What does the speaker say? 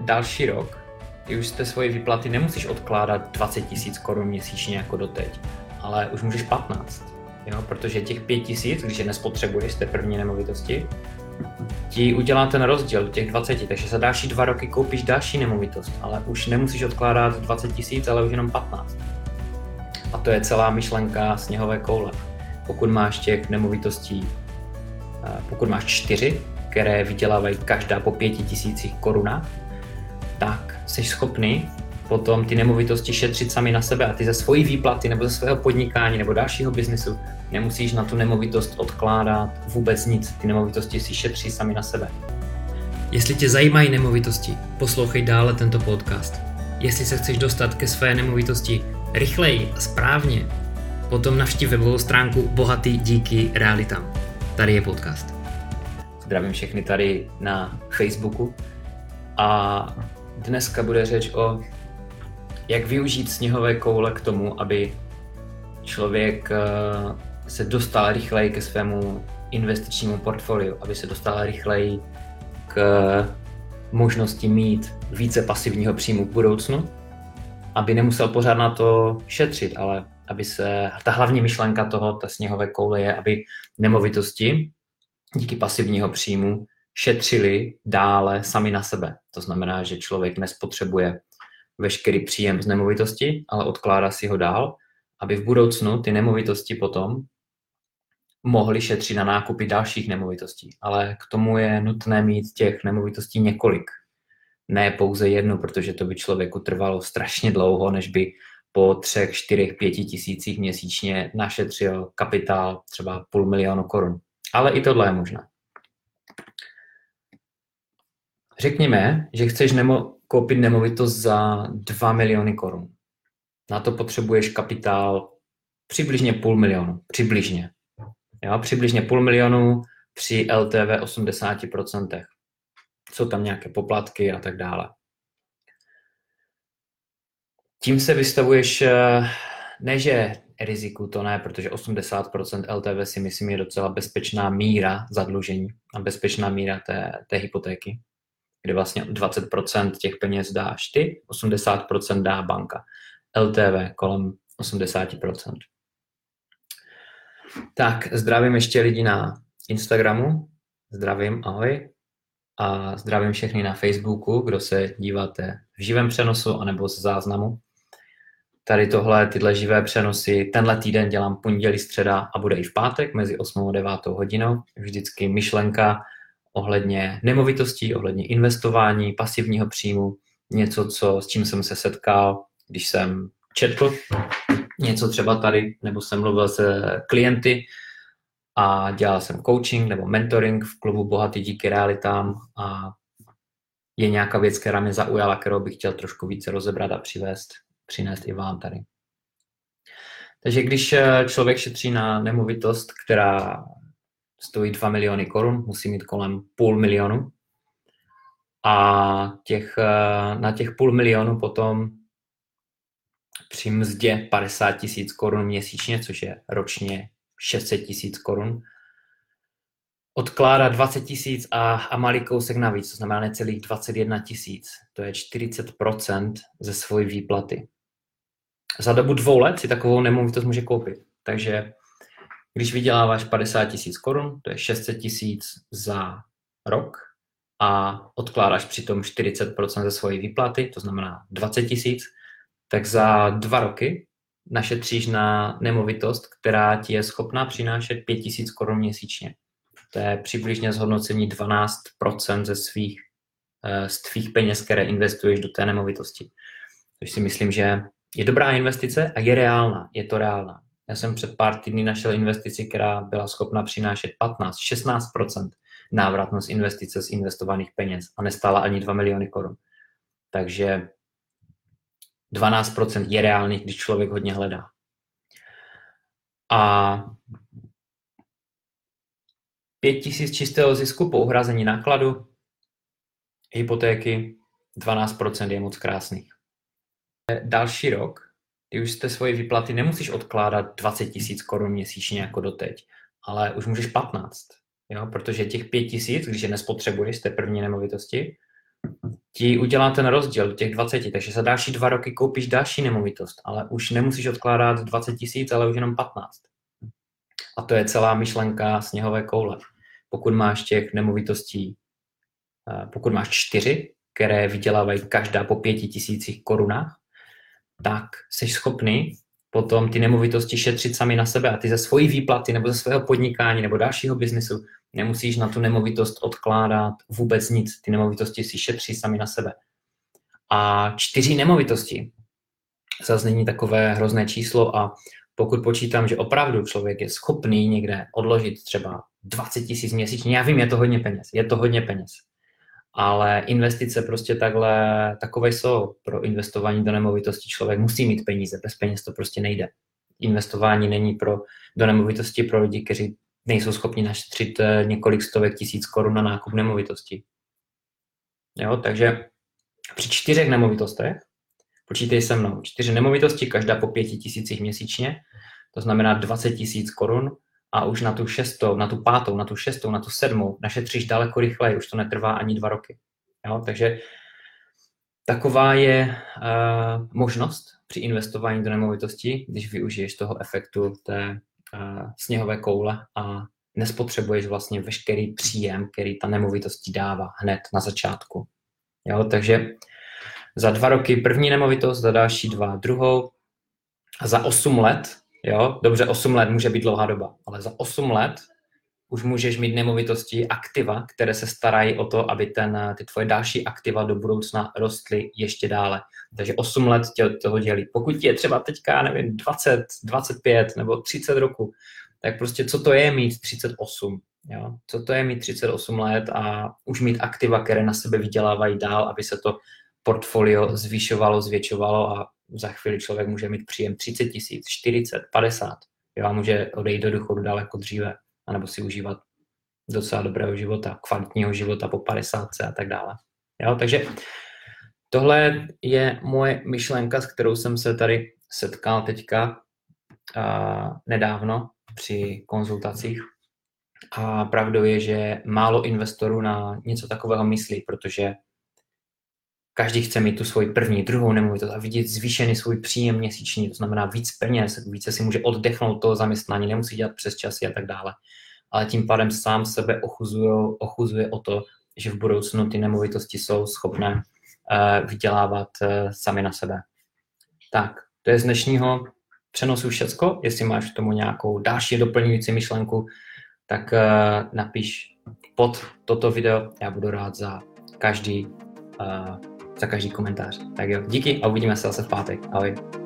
Další rok, ty už jste svoje výplaty nemusíš odkládat 20 tisíc korun měsíčně jako doteď, ale už můžeš 15. Jo? Protože těch 5 tisíc, když je nespotřebuješ z té první nemovitosti, ti udělá ten rozdíl těch 20, takže za další dva roky koupíš další nemovitost, ale už nemusíš odkládat 20 tisíc, ale už jenom 15. A to je celá myšlenka sněhové koule. Pokud máš těch nemovitostí, eh, pokud máš čtyři, které vydělávají každá po pěti tisících korunách, tak jsi schopný potom ty nemovitosti šetřit sami na sebe a ty ze svojí výplaty nebo ze svého podnikání nebo dalšího biznesu nemusíš na tu nemovitost odkládat vůbec nic. Ty nemovitosti si šetří sami na sebe. Jestli tě zajímají nemovitosti, poslouchej dále tento podcast. Jestli se chceš dostat ke své nemovitosti rychleji a správně, potom navštív webovou stránku Bohatý díky realitám. Tady je podcast. Zdravím všechny tady na Facebooku a dneska bude řeč o jak využít sněhové koule k tomu, aby člověk eh, se dostal rychleji ke svému investičnímu portfoliu, aby se dostal rychleji k možnosti mít více pasivního příjmu v budoucnu, aby nemusel pořád na to šetřit, ale aby se, ta hlavní myšlenka toho, ta sněhové koule je, aby nemovitosti díky pasivního příjmu šetřili dále sami na sebe. To znamená, že člověk nespotřebuje veškerý příjem z nemovitosti, ale odkládá si ho dál, aby v budoucnu ty nemovitosti potom mohly šetřit na nákupy dalších nemovitostí. Ale k tomu je nutné mít těch nemovitostí několik. Ne pouze jednu, protože to by člověku trvalo strašně dlouho, než by po třech, čtyřech, pěti tisících měsíčně našetřil kapitál třeba půl milionu korun. Ale i tohle je možné. Řekněme, že chceš nemo- koupit nemovitost za 2 miliony korun. Na to potřebuješ kapitál přibližně půl milionu. Přibližně. Jo, přibližně půl milionu při LTV 80%. Jsou tam nějaké poplatky a tak dále. Tím se vystavuješ, eh, ne že riziku, to ne, protože 80% LTV si myslím je docela bezpečná míra zadlužení a bezpečná míra té, té hypotéky kde vlastně 20% těch peněz dáš ty, 80% dá banka. LTV kolem 80%. Tak, zdravím ještě lidi na Instagramu, zdravím, ahoj. A zdravím všechny na Facebooku, kdo se díváte v živém přenosu anebo z záznamu. Tady tohle, tyhle živé přenosy, tenhle týden dělám pondělí, středa a bude i v pátek mezi 8 a 9 hodinou. Vždycky myšlenka, ohledně nemovitostí, ohledně investování, pasivního příjmu, něco, co, s čím jsem se setkal, když jsem četl něco třeba tady, nebo jsem mluvil se klienty a dělal jsem coaching nebo mentoring v klubu Bohatý díky realitám a je nějaká věc, která mě zaujala, kterou bych chtěl trošku více rozebrat a přivést, přinést i vám tady. Takže když eh, člověk šetří na nemovitost, která stojí 2 miliony korun, musí mít kolem půl milionu. A těch, eh, na těch půl milionu potom při mzdě 50 tisíc korun měsíčně, což je ročně 600 tisíc korun, odkládá 20 tisíc a, a malý kousek navíc, to znamená necelých 21 tisíc. To je 40% ze svojí výplaty. Za dobu dvou let si takovou nemovitost může koupit. Takže když vyděláváš 50 tisíc korun, to je 600 tisíc za rok a odkládáš přitom 40% ze svojí výplaty, to znamená 20 tisíc, tak za dva roky našetříš na nemovitost, která ti je schopná přinášet 5 tisíc korun měsíčně. To je přibližně zhodnocení 12% ze svých, eh, z tvých peněz, které investuješ do té nemovitosti. Což si myslím, že je dobrá investice a je reálná. Je to reálná. Já jsem před pár týdny našel investici, která byla schopna přinášet 15-16% návratnost investice z investovaných peněz a nestála ani 2 miliony korun. Takže 12% je reálných, když člověk hodně hledá. A 5 tisíc čistého zisku po uhrazení nákladu, hypotéky, 12% je moc krásných. Další rok ty už jste svoje výplaty nemusíš odkládat 20 tisíc korun měsíčně jako doteď, ale už můžeš 15, jo? protože těch 5 tisíc, když je nespotřebuješ z té první nemovitosti, ti udělá ten rozdíl těch 20, takže za další dva roky koupíš další nemovitost, ale už nemusíš odkládat 20 tisíc, ale už jenom 15. A to je celá myšlenka sněhové koule. Pokud máš těch nemovitostí, eh, pokud máš čtyři, které vydělávají každá po pěti tisících korunách, tak jsi schopný potom ty nemovitosti šetřit sami na sebe a ty ze svojí výplaty nebo ze svého podnikání nebo dalšího biznesu nemusíš na tu nemovitost odkládat vůbec nic. Ty nemovitosti si šetří sami na sebe. A čtyři nemovitosti zase není takové hrozné číslo a pokud počítám, že opravdu člověk je schopný někde odložit třeba 20 tisíc měsíčně, já vím, je to hodně peněz, je to hodně peněz, ale investice prostě takhle, takové jsou pro investování do nemovitosti. Člověk musí mít peníze, bez peněz to prostě nejde. Investování není pro, do nemovitosti pro lidi, kteří nejsou schopni našetřit eh, několik stovek tisíc korun na nákup nemovitosti. Jo, takže při čtyřech nemovitostech, počítej se mnou, čtyři nemovitosti, každá po pěti tisících měsíčně, to znamená 20 tisíc korun a už na tu šestou, na tu pátou, na tu šestou, na tu sedmou našetříš daleko rychleji, už to netrvá ani dva roky. Jo? Takže taková je uh, možnost při investování do nemovitosti, když využiješ toho efektu té uh, sněhové koule a nespotřebuješ vlastně veškerý příjem, který ta nemovitost dává hned na začátku. Jo? Takže za dva roky první nemovitost, za další dva druhou a za osm let Jo, dobře, 8 let může být dlouhá doba, ale za 8 let už můžeš mít nemovitosti, aktiva, které se starají o to, aby ten, ty tvoje další aktiva do budoucna rostly ještě dále. Takže 8 let tě toho dělí. Pokud ti je třeba teďka, nevím, 20, 25 nebo 30 roku, tak prostě co to je mít 38? Jo? Co to je mít 38 let a už mít aktiva, které na sebe vydělávají dál, aby se to portfolio zvyšovalo, zvětšovalo a za chvíli člověk může mít příjem 30 tisíc, 40, 50, jo, a může odejít do důchodu daleko dříve, anebo si užívat docela dobrého života, kvalitního života po 50 a tak dále. Jo, takže tohle je moje myšlenka, s kterou jsem se tady setkal teďka uh, nedávno při konzultacích. A pravdou je, že málo investorů na něco takového myslí, protože každý chce mít tu svoji první, druhou nemovitost a vidět zvýšený svůj příjem měsíční, to znamená víc peněz, více si může oddechnout toho zaměstnání, nemusí dělat přes časy a tak dále. Ale tím pádem sám sebe ochuzuje, o to, že v budoucnu ty nemovitosti jsou schopné uh, vydělávat uh, sami na sebe. Tak, to je z dnešního přenosu všecko. Jestli máš k tomu nějakou další doplňující myšlenku, tak uh, napiš pod toto video. Já budu rád za každý uh, za každý komentář. Tak jo, díky a uvidíme se zase v pátek. Ahoj.